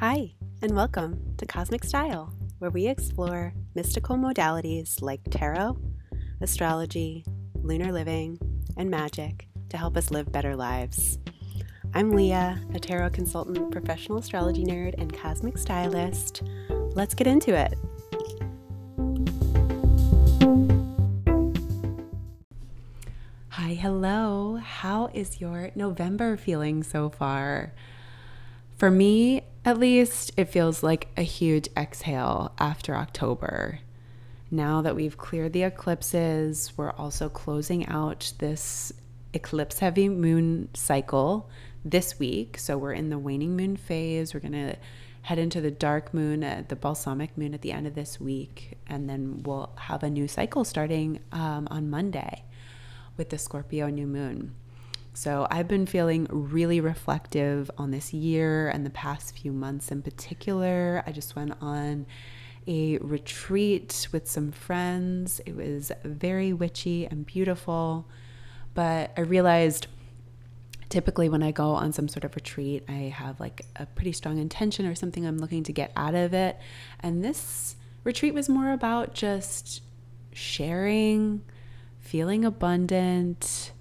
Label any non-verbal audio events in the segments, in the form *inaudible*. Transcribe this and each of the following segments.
Hi, and welcome to Cosmic Style, where we explore mystical modalities like tarot, astrology, lunar living, and magic to help us live better lives. I'm Leah, a tarot consultant, professional astrology nerd, and cosmic stylist. Let's get into it. Hi, hello. How is your November feeling so far? For me, at least, it feels like a huge exhale after October. Now that we've cleared the eclipses, we're also closing out this eclipse heavy moon cycle this week. So we're in the waning moon phase. We're going to head into the dark moon, uh, the balsamic moon at the end of this week. And then we'll have a new cycle starting um, on Monday with the Scorpio new moon. So I've been feeling really reflective on this year and the past few months in particular. I just went on a retreat with some friends. It was very witchy and beautiful, but I realized typically when I go on some sort of retreat, I have like a pretty strong intention or something I'm looking to get out of it. And this retreat was more about just sharing, feeling abundant,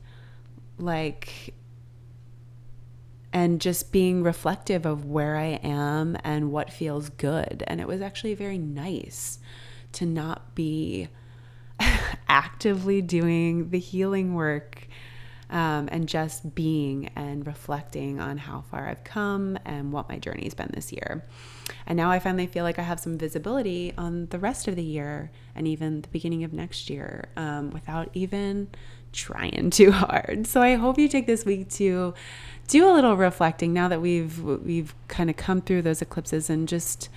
like and just being reflective of where I am and what feels good. And it was actually very nice to not be *laughs* actively doing the healing work um, and just being and reflecting on how far I've come and what my journey's been this year. And now I finally feel like I have some visibility on the rest of the year and even the beginning of next year um, without even trying too hard. So I hope you take this week to do a little reflecting now that we've we've kind of come through those eclipses and just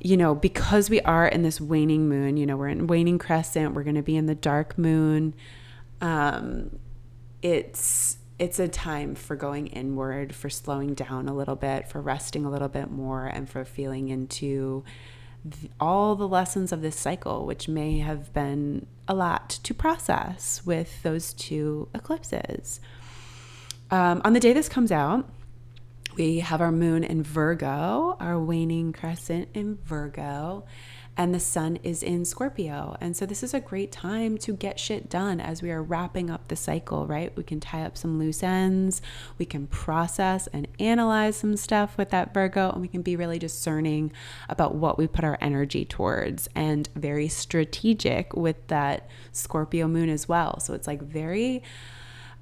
you know, because we are in this waning moon, you know, we're in waning crescent, we're going to be in the dark moon. Um it's it's a time for going inward, for slowing down a little bit, for resting a little bit more and for feeling into all the lessons of this cycle, which may have been a lot to process with those two eclipses. Um, on the day this comes out, we have our moon in Virgo, our waning crescent in Virgo, and the sun is in Scorpio. And so this is a great time to get shit done as we are wrapping up the cycle, right? We can tie up some loose ends, we can process and analyze some stuff with that Virgo, and we can be really discerning about what we put our energy towards and very strategic with that Scorpio moon as well. So it's like very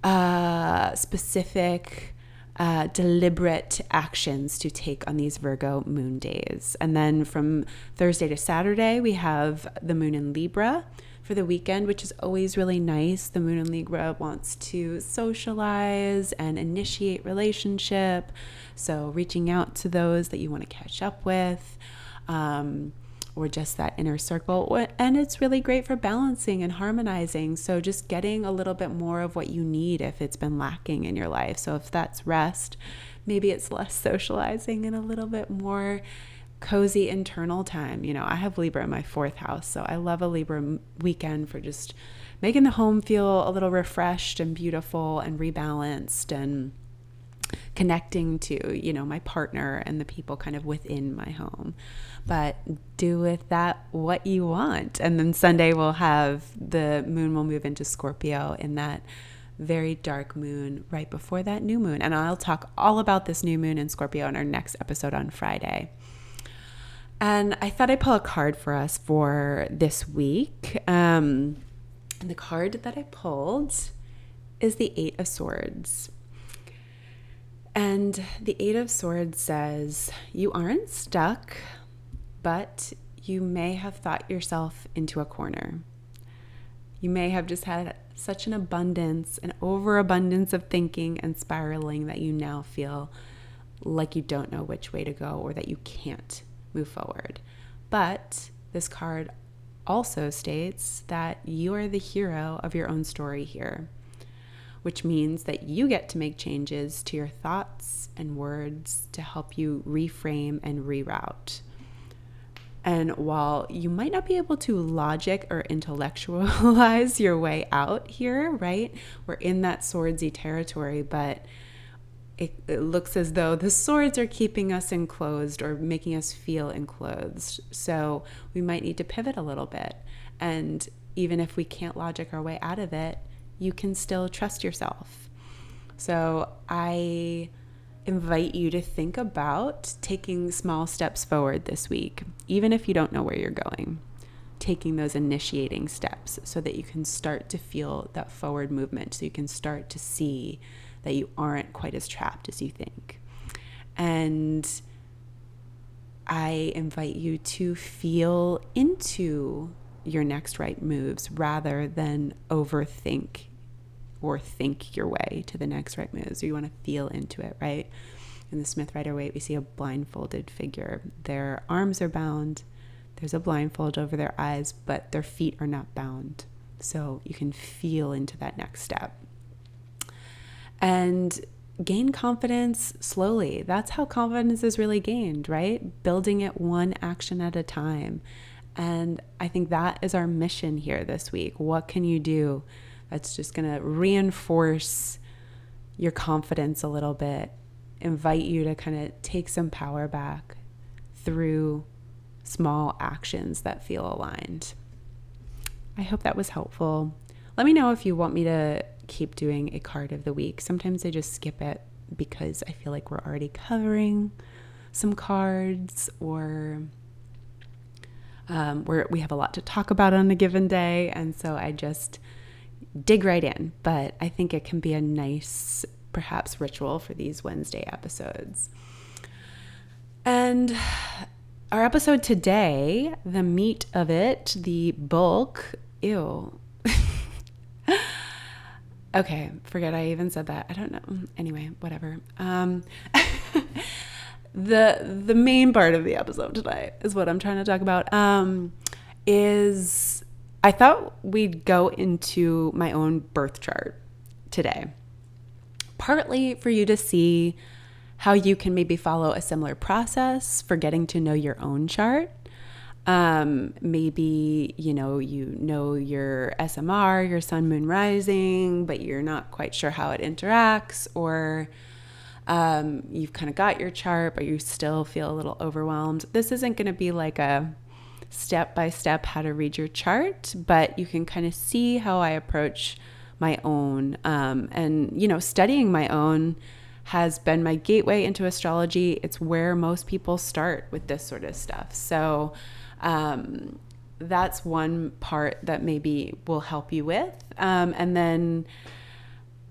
uh specific uh, deliberate actions to take on these Virgo moon days. And then from Thursday to Saturday, we have the moon in Libra for the weekend, which is always really nice. The moon in Libra wants to socialize and initiate relationship. So reaching out to those that you want to catch up with. Um, or just that inner circle. And it's really great for balancing and harmonizing. So, just getting a little bit more of what you need if it's been lacking in your life. So, if that's rest, maybe it's less *laughs* socializing and a little bit more cozy internal time. You know, I have Libra in my fourth house. So, I love a Libra weekend for just making the home feel a little refreshed and beautiful and rebalanced and connecting to, you know, my partner and the people kind of within my home. But do with that what you want. And then Sunday we'll have the moon will move into Scorpio in that very dark moon right before that new moon. And I'll talk all about this new moon in Scorpio in our next episode on Friday. And I thought I'd pull a card for us for this week. Um, and the card that I pulled is the Eight of Swords. And the Eight of Swords says, You aren't stuck, but you may have thought yourself into a corner. You may have just had such an abundance, an overabundance of thinking and spiraling that you now feel like you don't know which way to go or that you can't move forward. But this card also states that you are the hero of your own story here which means that you get to make changes to your thoughts and words to help you reframe and reroute. And while you might not be able to logic or intellectualize *laughs* your way out here, right? We're in that swordsy territory, but it, it, looks as though the swords are keeping us enclosed or making us feel enclosed. So we might need to pivot a little bit. And even if we can't logic our way out of it, you can still trust yourself. So I invite you to think about taking small steps forward this week, even if you don't know where you're going. Taking those initiating steps so that you can start to feel that forward movement, so you can start to see that you aren't quite as trapped as you think. And I invite you to feel into your next right moves rather than overthink or think your way to the next right moves. Or you want to feel into it, right? In the Smith Rider-Waite, we see a blindfolded figure. Their arms are bound, there's a blindfold over their eyes, but their feet are not bound. So you can feel into that next step. And gain confidence slowly. That's how confidence is really gained, right? Building it one action at a time. And I think that is our mission here this week. What can you do that's just going to reinforce your confidence a little bit, invite you to kind of take some power back through small actions that feel aligned? I hope that was helpful. Let me know if you want me to keep doing a card of the week. Sometimes I just skip it because I feel like we're already covering some cards or um, where we have a lot to talk about on a given day. And so I just dig right in. But I think it can be a nice, perhaps, ritual for these Wednesday episodes. And our episode today, the meat of it, the bulk, ew. *laughs* okay, forget I even said that. I don't know. Anyway, whatever. Um, *laughs* the the main part of the episode tonight is what I'm trying to talk about. Um, is I thought we'd go into my own birth chart today, partly for you to see how you can maybe follow a similar process for getting to know your own chart. Um, maybe you know you know your SMR, your sun, moon, rising, but you're not quite sure how it interacts, or um, you've kind of got your chart, but you still feel a little overwhelmed. This isn't going to be like a step by step how to read your chart, but you can kind of see how I approach my own. Um, and, you know, studying my own has been my gateway into astrology. It's where most people start with this sort of stuff. So, um, that's one part that maybe will help you with. Um, and then,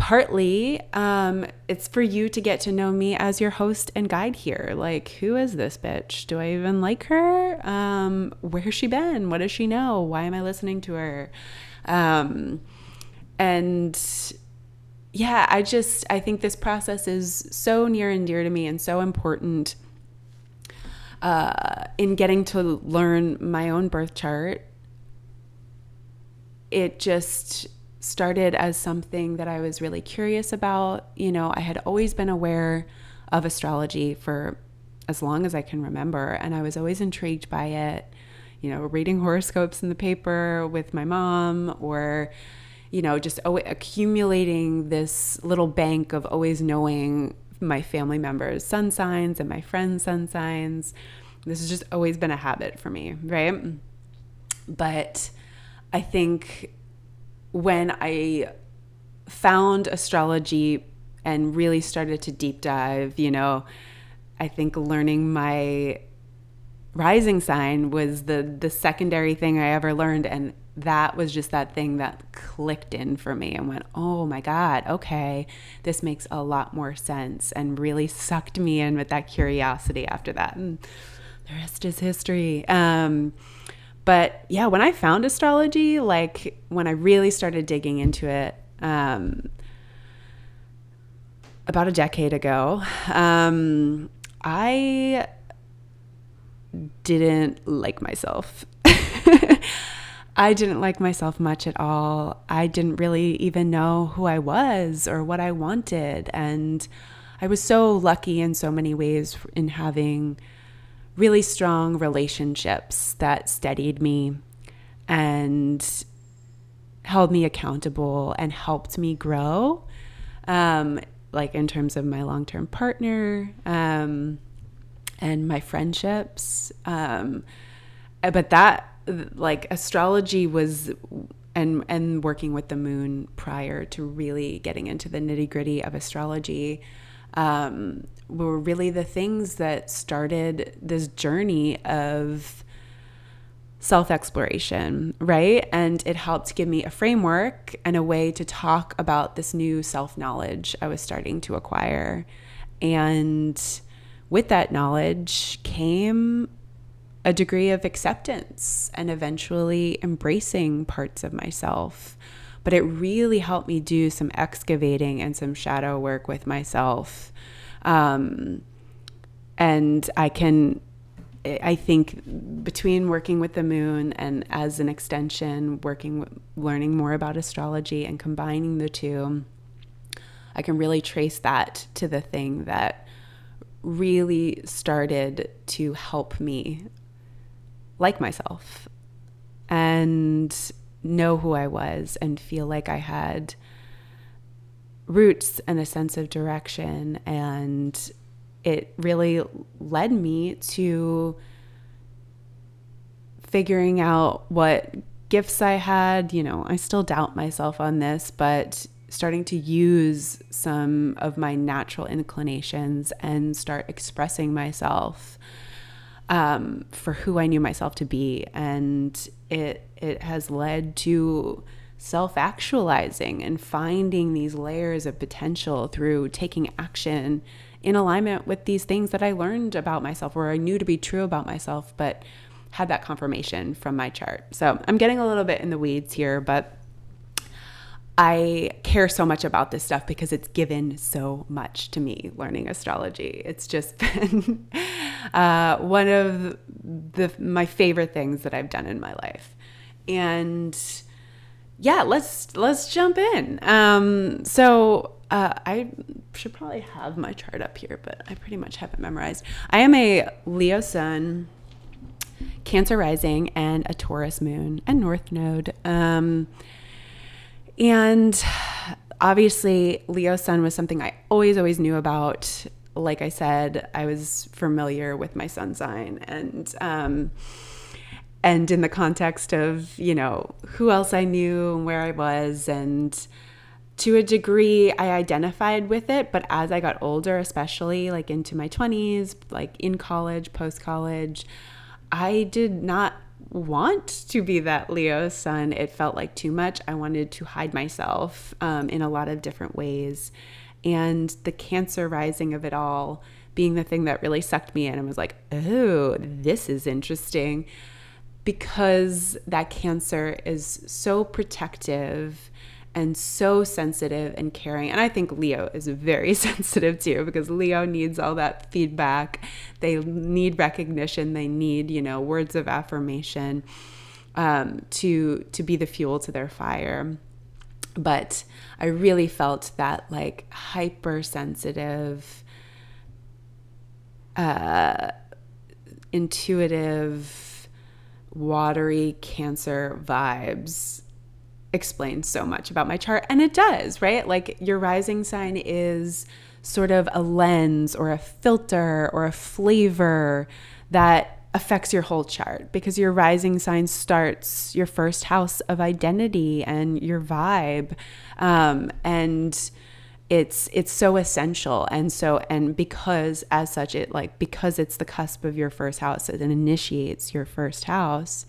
partly um, it's for you to get to know me as your host and guide here. Like, who is this bitch? Do I even like her? Um, where's she been? What does she know? Why am I listening to her? Um, and yeah, I just, I think this process is so near and dear to me and so important uh, in getting to learn my own birth chart. It just, started as something that I was really curious about. You know, I had always been aware of astrology for as long as I can remember, and I was always intrigued by it. You know, reading horoscopes in the paper with my mom, or, you know, just accumulating this little bank of always knowing my family members' sun signs and my friends' sun signs. This has just always been a habit for me, right? But I think when I found astrology and really started to deep dive, you know, I think learning my rising sign was the the secondary thing I ever learned and that was just that thing that clicked in for me and went, "Oh my god, okay, this makes a lot more sense." And really sucked me in with that curiosity after that. And the rest is history. Um, but yeah, when I found astrology, like when I really started digging into it, um, about a decade ago, um, I didn't like myself. *laughs* I didn't like myself much at all. I didn't really even know who I was or what I wanted. And I was so lucky in so many ways in having really strong relationships that steadied me and held me accountable and helped me grow. Um, like in terms of my long term partner um, and my friendships. Um, but that, like, astrology was and and working with the moon prior to really getting into the nitty gritty of astrology um, were really the things that started this journey of self exploration, right? And it helped give me a framework and a way to talk about this new self knowledge I was starting to acquire. And with that knowledge came a degree of acceptance and eventually embracing parts of myself. But it really helped me do some excavating and some shadow work with myself. Um, and I can, I think, between working with the moon and as an extension, working, learning more about astrology and combining the two, I can really trace that to the thing that really started to help me like myself and know who I was and feel like I had roots and a sense of direction. And it really led me to figuring out what gifts I had. You know, I still doubt myself on this, but starting to use some of my natural inclinations and start expressing myself um, for who I knew myself to be, and it it has led to self actualizing and finding these layers of potential through taking action in alignment with these things that I learned about myself or I knew to be true about myself, but had that confirmation from my chart. So I'm getting a little bit in the weeds here, but I care so much about this stuff because it's given so much to me learning astrology. It's just *laughs* been uh, one of the my favorite things that I've done in my life. And yeah, let's let's jump in. Um, so uh, I should probably have my chart up here, but I pretty much have it memorized. I am a Leo Sun, Cancer rising, and a Taurus moon and North Node. Um, and obviously, Leo sun was something I always, always knew about. Like I said, I was familiar with my sun sign and, um, and in the context of, you know, who else I knew and where I was. And to a degree, I identified with it. But as I got older, especially like into my 20s, like in college, post college, I did not want to be that Leo sun. It felt like too much. I wanted to hide myself um, in a lot of different ways. And the Cancer rising of it all being the thing that really sucked me in and was like, oh, this is interesting. Because that Cancer is so protective and so sensitive and caring. And I think Leo is very *laughs* sensitive too because Leo needs all that feedback. They need recognition. They need, you know, words of affirmation um, to to be the fuel to their fire. But I really felt that like hypersensitive, uh, intuitive, watery Cancer vibes explains so much about my chart. And it does, right? Like your rising sign is sort of a lens or a filter or a flavor that affects your whole chart because your rising sign starts your first house of identity and your vibe. Um, and it's it's so essential and so and because as such it like because it's the cusp of your first house it initiates your first house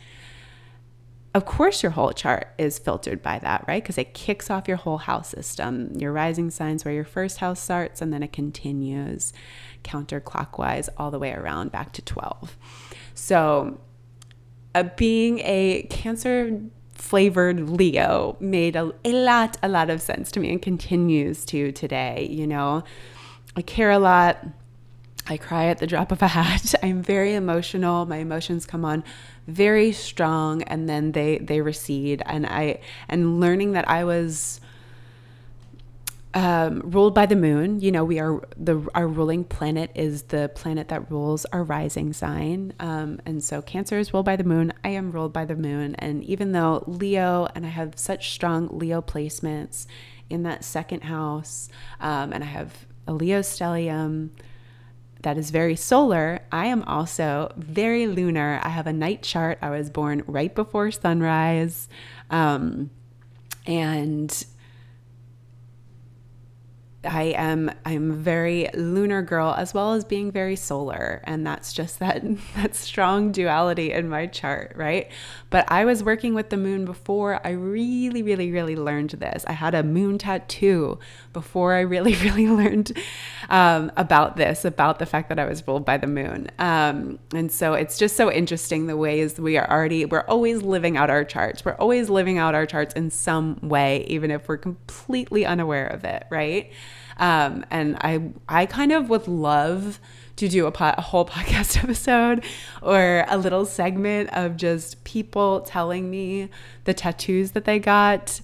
of course, your whole chart is filtered by that, right? Because it kicks off your whole house system. Your rising signs where your first house starts, and then it continues counterclockwise all the way around back to 12. So, uh, being a Cancer flavored Leo made a, a lot, a lot of sense to me and continues to today. You know, I care a lot. I cry at the drop of a hat. *laughs* I'm very emotional. My emotions come on very strong and then they they recede and i and learning that i was um, ruled by the moon you know we are the our ruling planet is the planet that rules our rising sign um, and so cancer is ruled by the moon i am ruled by the moon and even though leo and i have such strong leo placements in that second house, um, and I have a Leo stellium that is very solar. I am also very lunar. I have a night chart. I was born right before sunrise. Um, and I am I'm a very lunar girl as well as being very solar and that's just that *laughs* that strong duality in my chart, right? But I was working with the moon before I really really really learned this. I had a moon tattoo before I really *laughs* really learned um, about this, about the fact that I was ruled by the moon. Um, and so it's just so interesting the ways we are already we're always living out our charts. We're always living out our charts in some way even if we're completely unaware of it, right? Um, and I I kind of would love to do a, a whole *laughs* podcast episode or a little segment of just people telling me the tattoos that they got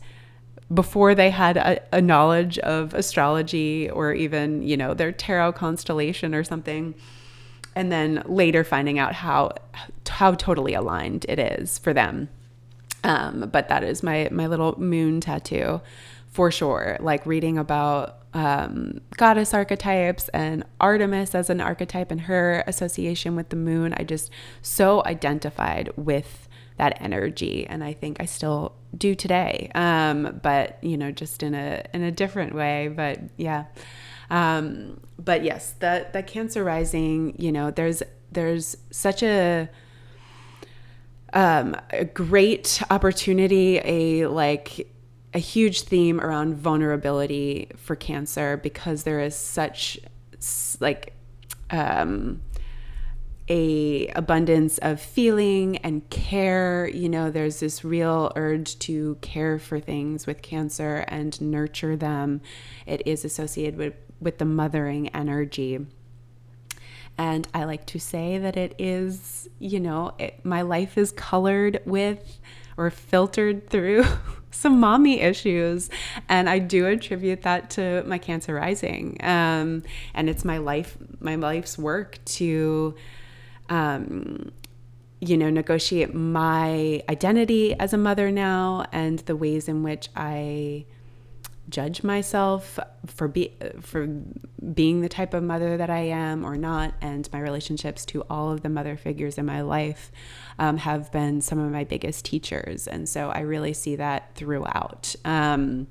before they had a, a, knowledge of astrology or even you know their tarot constellation or something. And then later finding out how how totally aligned it is for them. Um, but that is my my little moon tattoo for sure. Like reading about um, goddess archetypes and Artemis as an archetype and her association with the moon. I just so identified with that energy, and I think I still do today. Um, but you know, just in a in a different way. But yeah, um, but yes, the the Cancer rising. You know, there's there's such a um, a great opportunity, a like a huge theme around vulnerability for cancer because there is such like um, a abundance of feeling and care. You know there's this real urge to care for things with cancer and nurture them. It is associated with with the mothering energy. And i like to say that it is you know it, my life is colored with or filtered through *laughs* some mommy issues. And I do attribute that to my cancer rising. Um, and it's my life, my life's work to, um, you know, negotiate my identity as a mother now and the ways in which I judge myself for be for being the type of mother that I am or not, and my relationships to all of the mother figures in my life um, have been some of my biggest teachers, and so I really see that throughout. Um,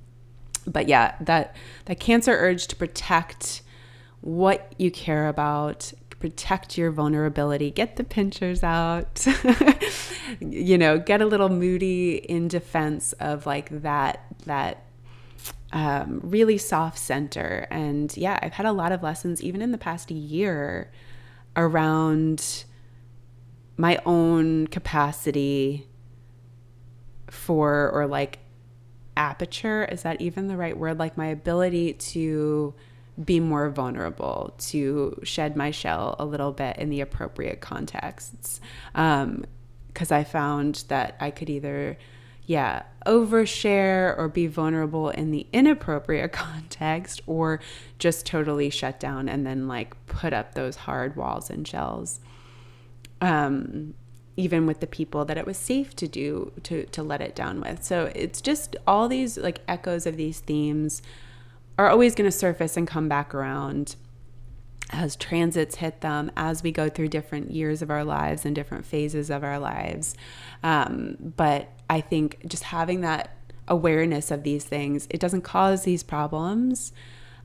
but yeah, that that cancer urge to protect what you care about protect your vulnerability get the pinchers out *laughs* you know get a little moody in defense of like that that um, really soft center. And yeah, I've had a lot of lessons, even in the past year, around my own capacity for, or like aperture. Is that even the right word? Like my ability to be more vulnerable, to shed my shell a little bit in the appropriate contexts. Because um, I found that I could either yeah, overshare or be vulnerable in the inappropriate *laughs* context or just totally shut down and then like put up those hard walls and shells. Um, even with the people that it was safe to do to to let it down with. So it's just all these like echoes of these themes are always going to surface and come back around as transits hit them, as we go through different years of our lives and different phases of our lives. Um, but I think just having that awareness of these things, it doesn't cause these problems.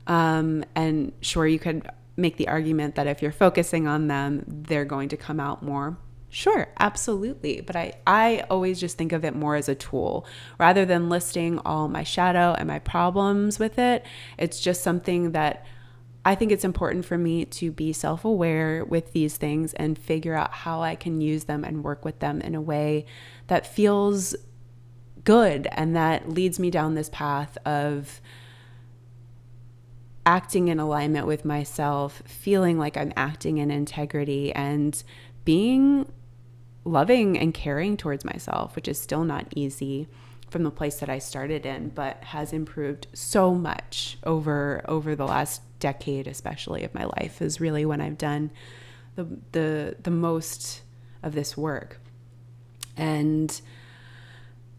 Um, and sure, you could make the argument that if you're focusing on them, they're going to come out more. Sure, absolutely. But I, I always just think of it more as a tool rather than listing all my shadow and my problems with it. It's just something that I think it's important for me to be self aware with these things and figure out how I can use them and work with them in a way that feels good and that leads me down this path of acting in alignment with myself, feeling like I'm acting in integrity, and being loving and caring towards myself, which is still not easy from the place that I started in, but has improved so much over over the last decade, especially of my life, is really when I've done the the the most of this work. And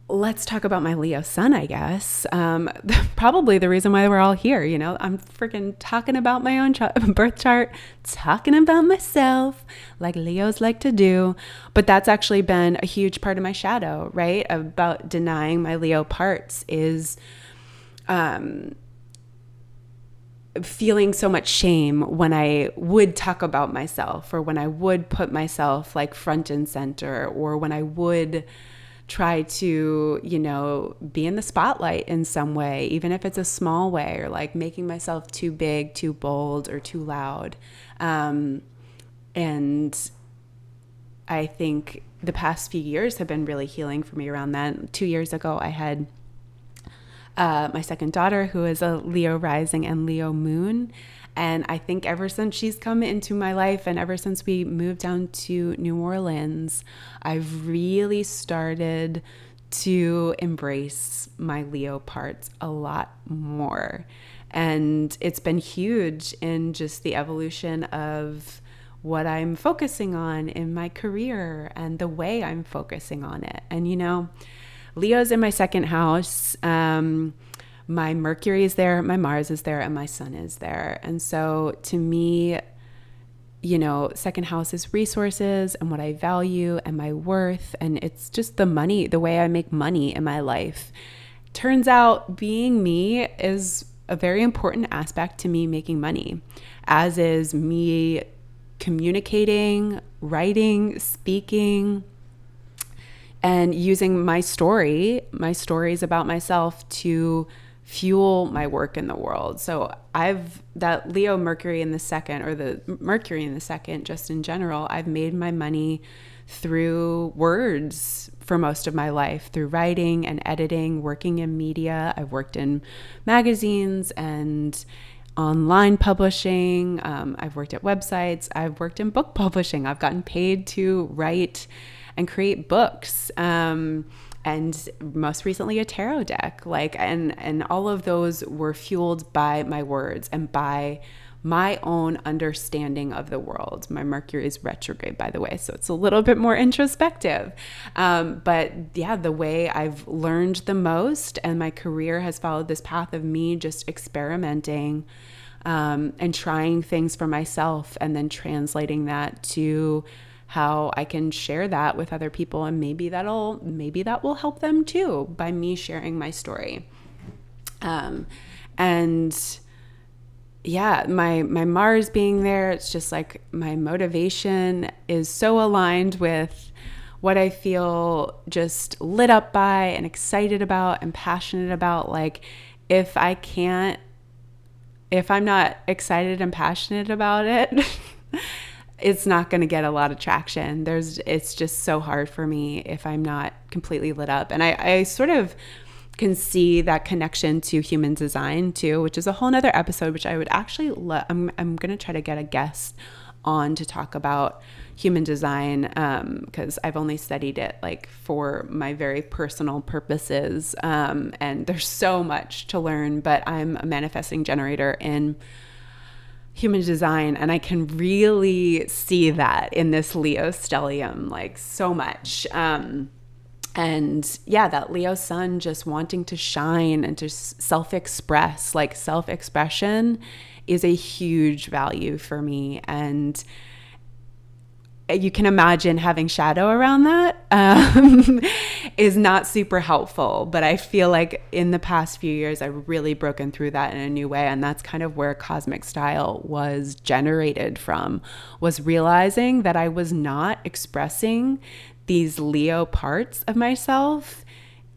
let's talk about my Leo sun, I guess. Um, *laughs* probably the reason why we're all here. You know, I'm freaking talking about my own *laughs* birth chart, talking about myself, like Leos like to do. But that's actually been a huge part of my shadow, right? About denying my Leo parts is um, feeling so much shame when I would talk about myself or when I would put myself like front and center or when I would try to, you know, be in the spotlight in some way, even if it's a small way or like making myself too big, too bold, or too loud. Um, and I think the past few years have been really healing for me around that. Two years ago, I had uh, my second daughter, who is a Leo rising and Leo moon. And I think ever since she's come into my life and ever since we moved down to New Orleans, I've really started to embrace my Leo parts a lot more. And it's been huge in just the evolution of what I'm focusing on in my career and the way I'm focusing on it. And, you know, Leo's in my second house. Um, my Mercury is there, my Mars is there, and my Sun is there. And so to me, you know, second house is resources and what I value and my worth. And it's just the money, the way I make money in my life. Turns out being me is a very important aspect to me making money, as is me communicating, writing, speaking, and using my story, my stories about myself to fuel my work in the world. So I've that Leo Mercury in the second or the Mercury in the second just in general, I've made my money through words for most of my life through writing and editing, working in media. I've worked in magazines and online publishing. Um, I've worked at websites. I've worked in book *laughs* publishing. I've gotten paid to write and create books. Um, and most recently a tarot deck like and and all of those were fueled by my words and by my own understanding of the world. My Mercury is retrograde, by the way, so it's a little bit more introspective. Um, but yeah, the way I've learned the most and my career has followed this path of me just experimenting um, and trying things for myself and then translating that to how I can share that with other people and maybe that'll maybe that will help them too by me sharing my story. Um, and yeah, my my Mars being there, it's just like my motivation is so aligned with what I feel just lit up by and excited about and passionate about. Like, if I can't, if I'm not excited and passionate about it, *laughs* it's not going to get a lot of traction. There's it's just so hard for me if I'm not completely lit up. And I, I sort of can see that connection to human design too, which is a whole nother episode, which I would actually let I'm I'm gonna try to get a guest on to talk about human design because um, I've only studied it like for my very personal purposes. Um, and there's so much to learn, but I'm a manifesting generator in human design and i can really see that in this leo stellium like so much. Um and yeah that leo sun just wanting to shine and to self-express like self-expression is a huge value for me. And you can imagine having shadow around that um, *laughs* is not super helpful. But I feel like in the past few years, I've really broken through that in a new way. And that's kind of where Cosmic Style was generated from, was realizing that I was not expressing these Leo parts of myself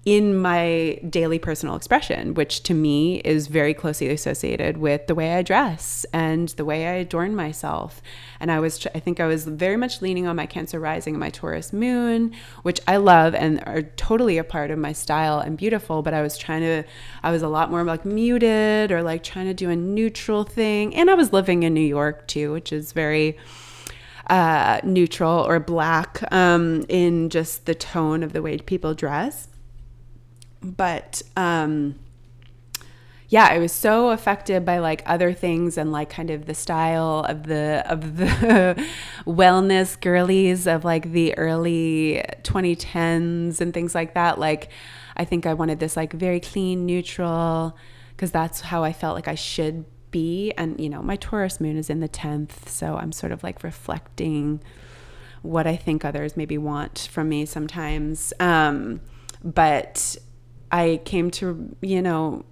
in my daily personal expression, which to me is very closely associated with the way I dress and the way I adorn myself. And I was, I think I was very much leaning on my Cancer rising and my Taurus moon, which I love and are totally a part of my style and beautiful. But I was trying to, I was a lot more like muted or like trying to do a neutral thing. And I was living in New York too, which is very, uh, neutral or black um, in just the tone of the way people dress but um, yeah, I was so affected by like other things and like kind of the style of the of the *laughs* wellness girlies of like the early 2010s and things like that. Like I think I wanted this like very clean, neutral because that's how I felt like I should be and you know, my Taurus moon is in the 10th, so I'm sort of like reflecting what I think others maybe want from me sometimes. Um but I came to, you know,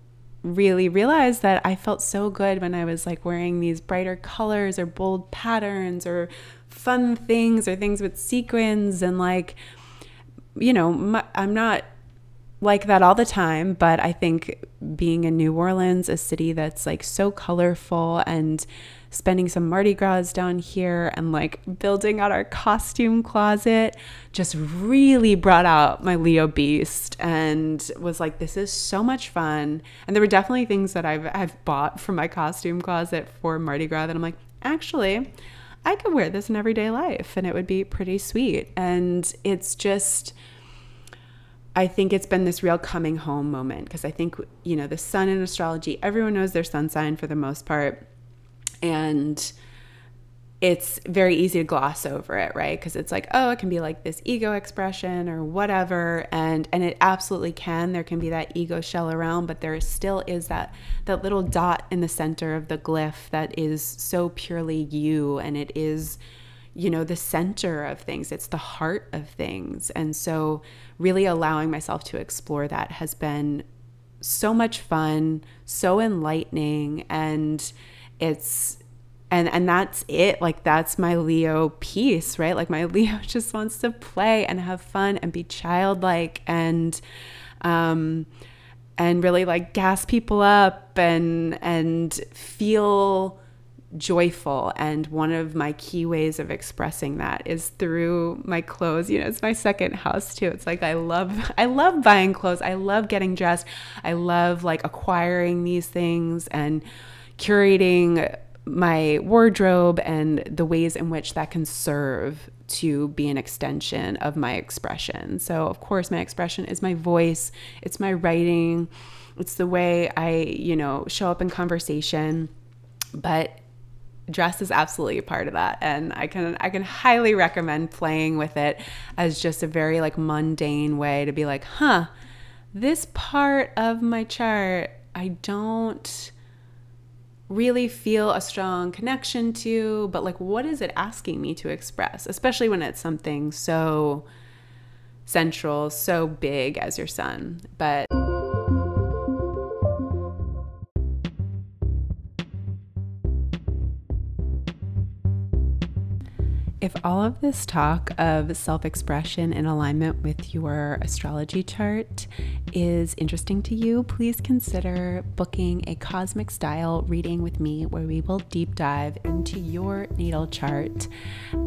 really realize that I felt so good when I was like wearing these brighter colors or bold patterns or fun things or things with sequins and like you know my, I'm not like that all the time but I think being in New Orleans a city that's like so colorful and spending some Mardi Gras down here and like building out our costume closet just really brought out my Leo beast and was like, this is so much fun. And there were definitely things that I've, I've bought from my costume closet for Mardi Gras that I'm like, actually, I could wear this in everyday life and it would be pretty sweet. And it's just, I think it's been this real coming home moment because I think, you know, the sun in astrology, everyone knows their sun sign for the most part and it's very easy to gloss over it right? Because it's like oh it can be like this ego expression or whatever and and it absolutely can. There can be that ego shell around but there still is that that little dot in the center of the glyph that is so purely you and it is you know the center of things. It's the heart of things. And so really allowing myself to explore that has been so much fun so enlightening. And it's and and that's it. Like that's my leo piece right? Like my *laughs* leo just wants to play and have fun and be childlike and um and really like gas people up and and feel joyful. And one of my key ways of expressing that is through my clothes. You know it's my second house too. It's like i love *laughs* i love buying clothes. I love getting dressed. I love like acquiring these things and curating my wardrobe and the ways in which that can serve to be an extension of my expression. So, of course, my expression is my voice, it's my writing, it's the way I, you know, show up in conversation. But dress is absolutely a part of that and i can i can highly recommend playing with it as just a very like mundane way to be like huh this part of my chart i don't really feel a strong connection to, but like, what is it asking me to express, especially when it's something so central, so big as your sun. But If all of this talk of self expression in alignment with your astrology chart is interesting to you, please consider booking a cosmic style reading with me where we will deep dive into your natal chart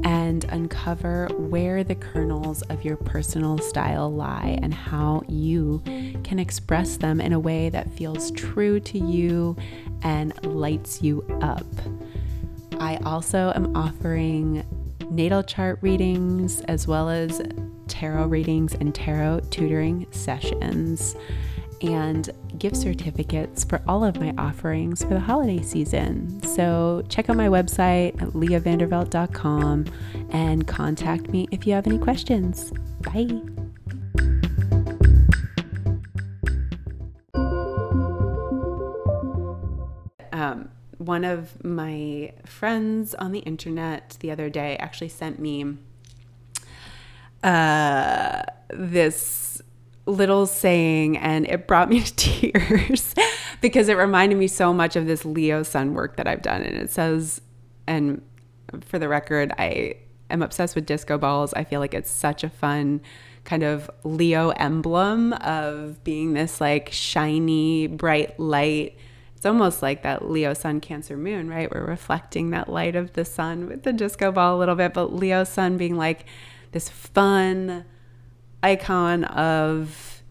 and uncover where the kernels of your personal style lie and how you can express them in a way that feels true to you and lights you up. I also am offering natal chart readings, as well as tarot readings and tarot tutoring sessions, and gift certificates for all of my offerings for the holiday season. So check out my website at leahvanderveldt.com and contact me if you have any questions. Bye. One of my friends on the internet the other day actually sent me uh, this little saying and it brought me *laughs* to tears *laughs* because it reminded me so much of this Leo sun work that I've done. And it says, and for the record, I am obsessed with disco balls. I feel like it's such a fun kind of Leo emblem of being this like shiny, bright light it's almost like that Leo sun cancer moon, right? We're reflecting that light of the sun with the disco ball a little bit, but Leo sun being like this fun icon of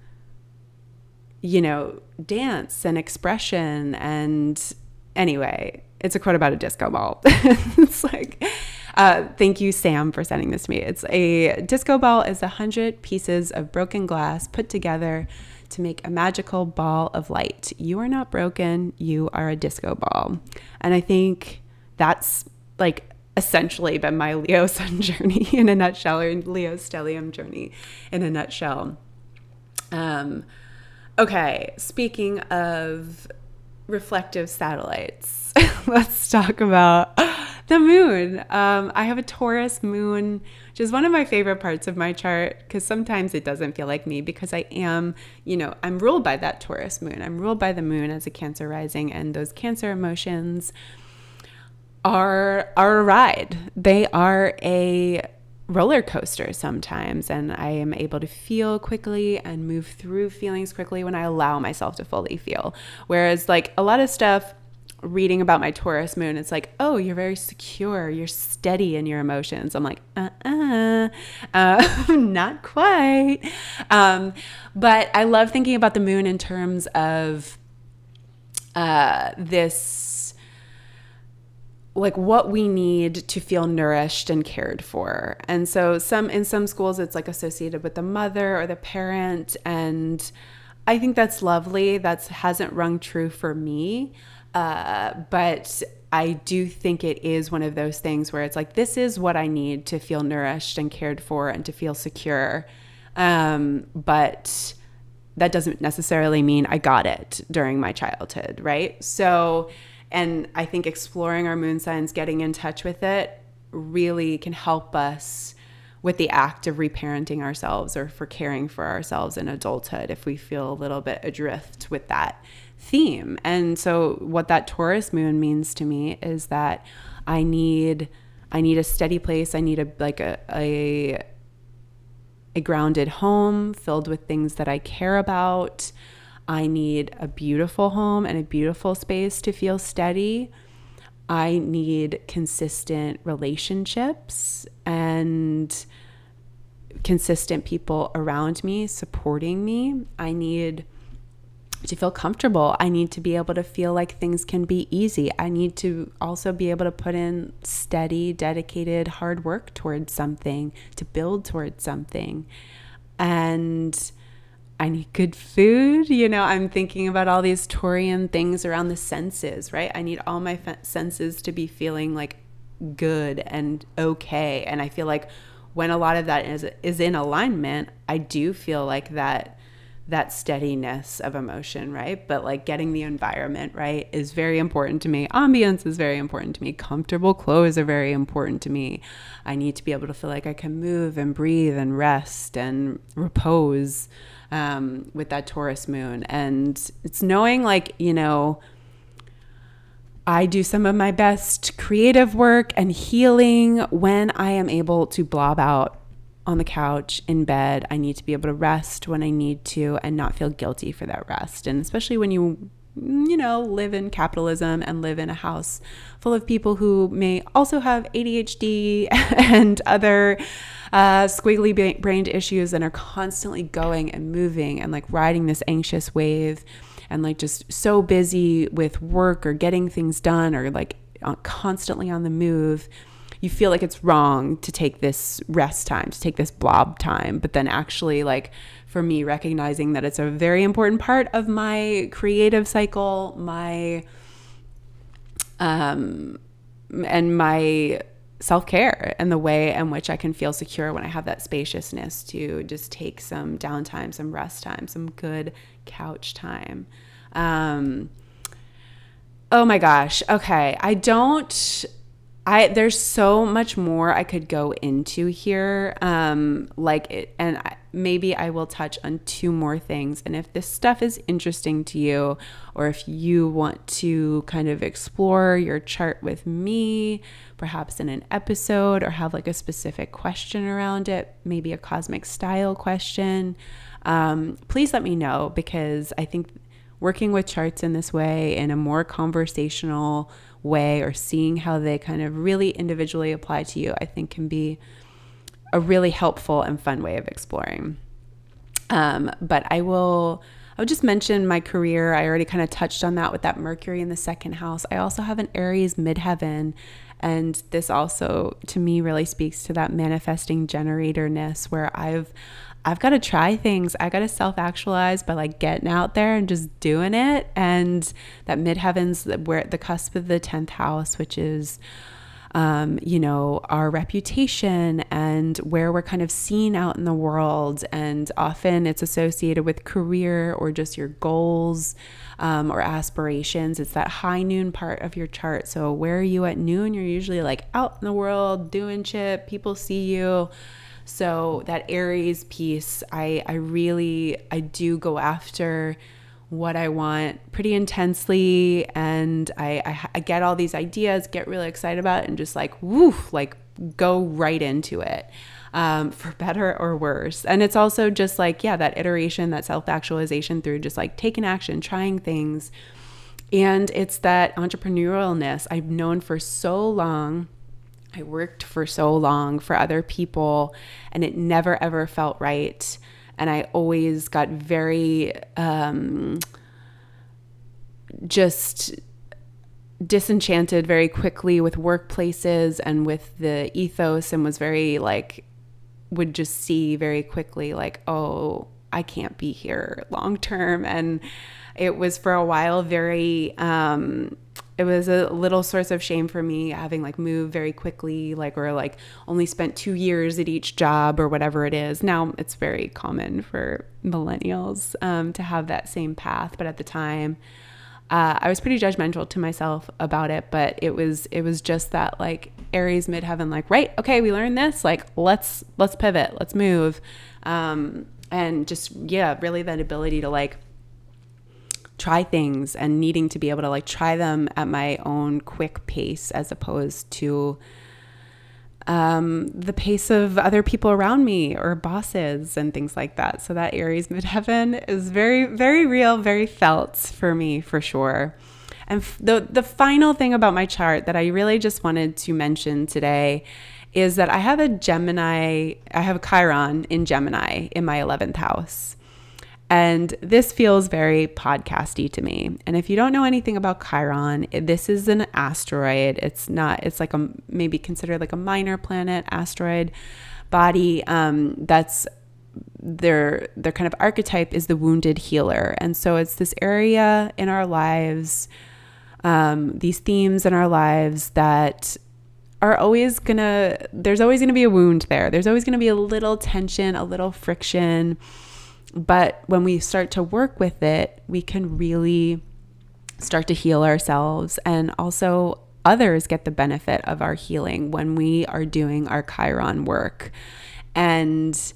you know, dance and expression and anyway, it's a quote about a disco ball. *laughs* it's like uh, thank you, Sam, for sending this to me. It's a disco ball is a hundred pieces of broken glass put together to make a magical ball of light. You are not broken, you are a disco ball. And I think that's like essentially been my *laughs* Leo sun journey in a nutshell, or Leo stellium journey in a nutshell. Um, okay, speaking of reflective satellites, *laughs* let's talk about the moon. Um, I have a Taurus moon, which is one of my favorite parts of my chart because sometimes it doesn't feel like me because I am, you know, I'm ruled by that Taurus moon. I'm ruled by the moon as a Cancer rising, and those Cancer emotions are are a ride. They are a roller coaster sometimes and I am able to feel quickly and move through feelings quickly when I allow myself to fully feel. Whereas like a lot of stuff reading about my Taurus moon, it's like, oh, you're very secure, you're steady in your emotions. I'm like, uh-uh, uh, *laughs* not quite. Um, but I love thinking about the moon in terms of uh, this like what we need to feel nourished and cared for. And so some in some schools it's like associated with the mother or the parent and I think that's lovely. That hasn't rung true for me. Uh, but I do think it is one of those things where it's like, this is what I need to feel nourished and cared for and to feel secure. Um, but that doesn't necessarily mean I got it during my childhood, right? So, and I think exploring our moon signs, getting in touch with it, really can help us with the act of reparenting ourselves or for caring for ourselves in adulthood if we feel a little bit adrift with that theme. And so what that Taurus moon means to me is that I need I need a steady place. I need a like a, a a grounded home filled with things that I care about. I need a beautiful home and a beautiful space to feel steady. I need consistent relationships and consistent people around me supporting me. I need to feel comfortable. I need to be able to feel like things can be easy. I need to also be able to put in steady, dedicated, hard work towards something, to build towards something. And I need good food. You know, I'm thinking about all these Taurian things around the senses, right? I need all my senses to be feeling like good and okay. And I feel like when a lot of that is is in alignment, I do feel like that that steadiness of emotion, right? But like getting the environment right is very important to me. Ambience is very important to me. Comfortable clothes are very important to me. I need to be able to feel like I can move and breathe and rest and repose um, with that Taurus moon. And it's knowing, like, you know, I do some of my best creative work and healing when I am able to blob out on the couch in bed. I need to be able to rest when I need to and not feel guilty for that rest. And especially when you you know, live in capitalism and live in a house full of people who may also have ADHD *laughs* and other uh, squiggly brained issues and are constantly going and moving and like riding this anxious wave and like just so busy with work or getting things done or like constantly on the move you feel like it's wrong to take this rest time, to take this blob time, but then actually like for me recognizing that it's a very important part of my creative cycle, my um and my self-care and the way in which I can feel secure when I have that spaciousness to just take some downtime, some rest time, some good couch time. Um, oh my gosh. Okay. I don't I there's so much more I could go into here. Um, like it, and I, maybe I will touch on two more things. And if this stuff is interesting to you, or if you want to kind of explore your chart with me, perhaps in an episode, or have like a specific question around it, maybe a cosmic style question, um, please let me know because I think working with charts in this way in a more conversational way or seeing how they kind of really individually apply to you, I think can be a really helpful and fun way of exploring. Um, but I will. I would just mention my career. I already kind of touched on that with that Mercury in the second house. I also have an Aries midheaven. And this also, to me, really speaks to that manifesting generatorness where I've I've got to try things. I got to self actualize by like getting out there and just doing it. And that midheavens, we're at the cusp of the 10th house, which is um, you know, our reputation and where we're kind of seen out in the world. And often it's associated with career or just your goals um, or aspirations. It's that high noon part of your chart. So, where are you at noon? You're usually like out in the world doing shit, people see you. So, that Aries piece, I, I really, I do go after what I want pretty intensely. And I, I, I, get all these ideas, get really excited about it, and just like, woof, like go right into it um, for better or worse. And it's also just like, yeah, that iteration, that self actualization through just like taking action, trying things. And it's that entrepreneurialness I've known for so long. I worked for so long for other people, and it never ever felt right. And I always got very um, just disenchanted very quickly with workplaces and with the ethos and was very like would just see very quickly like oh I can't be here long term. And it was for a while very um, it was a little source of shame for me having like moved very quickly like or like only spent two years at each job or whatever it is. Now it's very common for millennials um, to have that same path but at the time uh, i was pretty judgmental to myself about it but it was it was just that like aries midheaven like right okay we learned this like let's let's pivot let's move. Um, and just yeah really that ability to like try things and needing to be able to like try them at my own quick pace as opposed to um, the pace of other people around me or bosses and things like that. So that Aries *laughs* midheaven is very, very real, very felt for me for sure. And the the final thing about my chart that I really just wanted to mention today is that I have a Gemini, I have a Chiron in Gemini in my 11th house. And this feels very podcasty to me. And if you don't know anything about Chiron, this is an asteroid. It's not, it's like a maybe considered like a minor planet asteroid body um, that's their their kind of archetype is the wounded healer. And so it's this area in our lives, um, these themes in our lives that are always gonna there's always gonna be a wound there. There's always gonna be a little tension, a little friction but when we start to work with it, we can really start to heal ourselves and also others get the benefit of our healing when we are doing our Chiron work. And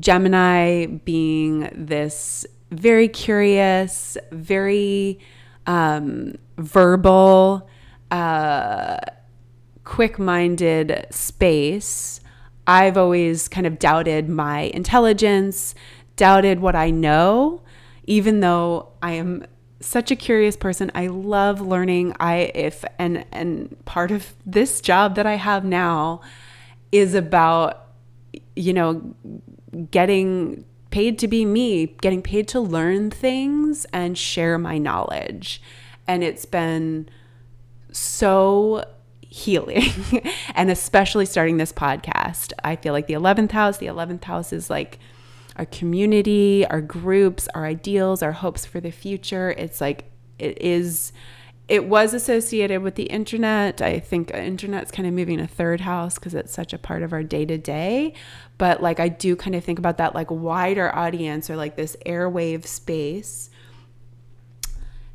Gemini being this very curious, very um, verbal, uh, quick minded space. I've always kind of doubted my intelligence, doubted what I know, even though I am such a curious person. I love learning. I if and and part of this job that I have now is about you know getting paid to be me, getting paid to learn things and share my knowledge. And it's been so healing *laughs* and especially starting this podcast. I feel like the 11th house, the 11th house is like our community, our groups, our ideals, our hopes for the future. It's like it is it was associated with the internet. I think internet's kind of moving a third house because it's such a part of our day to day. But like I do kind of think about that like wider audience or like this airwave space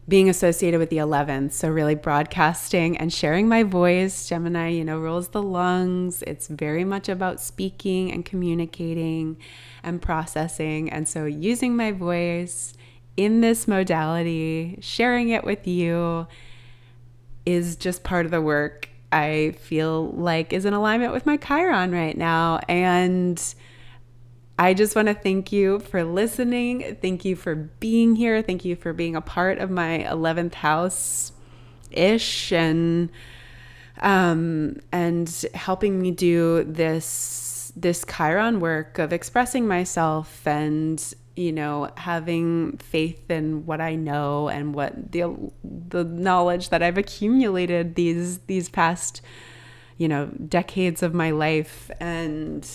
being associated with the 11th. So, really broadcasting and sharing my voice. Gemini, you know, rules the lungs. It's very much about speaking and communicating and processing. And so, using my voice in this modality, sharing it with you is just part of the work I feel like is in alignment with my Chiron right now. And I just want to thank you for listening. Thank you for being here. Thank you for being a part of my 11th house ish and um and helping me do this this Chiron work of expressing myself and you know having faith in what I know and what the the knowledge that I've accumulated these these past you know decades of my life and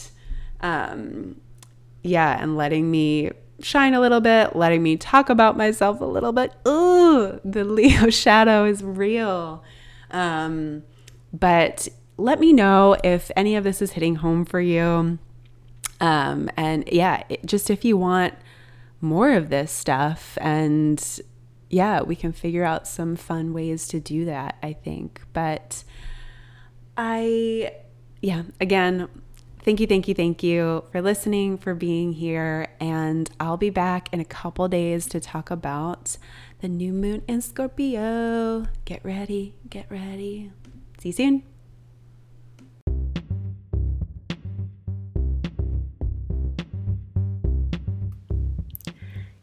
um yeah, and letting me shine a little bit, letting me talk about myself a little bit. Ooh, the *laughs* Leo shadow is real. Um, but let me know if any of this is hitting home for you. Um, and yeah, it, just if you want more of this stuff, and yeah, we can figure out some fun ways to do that, I think. But I, yeah, again, thank you, thank you, thank you for listening, for being here. And I'll be back in a couple days to talk about the new moon in Scorpio. Get ready, get ready. See you soon.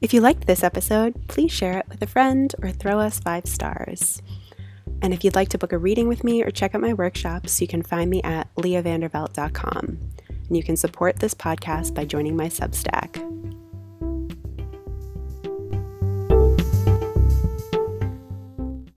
If you liked this episode, please share it with a friend or throw us five stars. And if you'd like to book a reading with me or check out my workshops, you can find me at leahvanderveldt.com. And you can support this podcast by joining my Substack.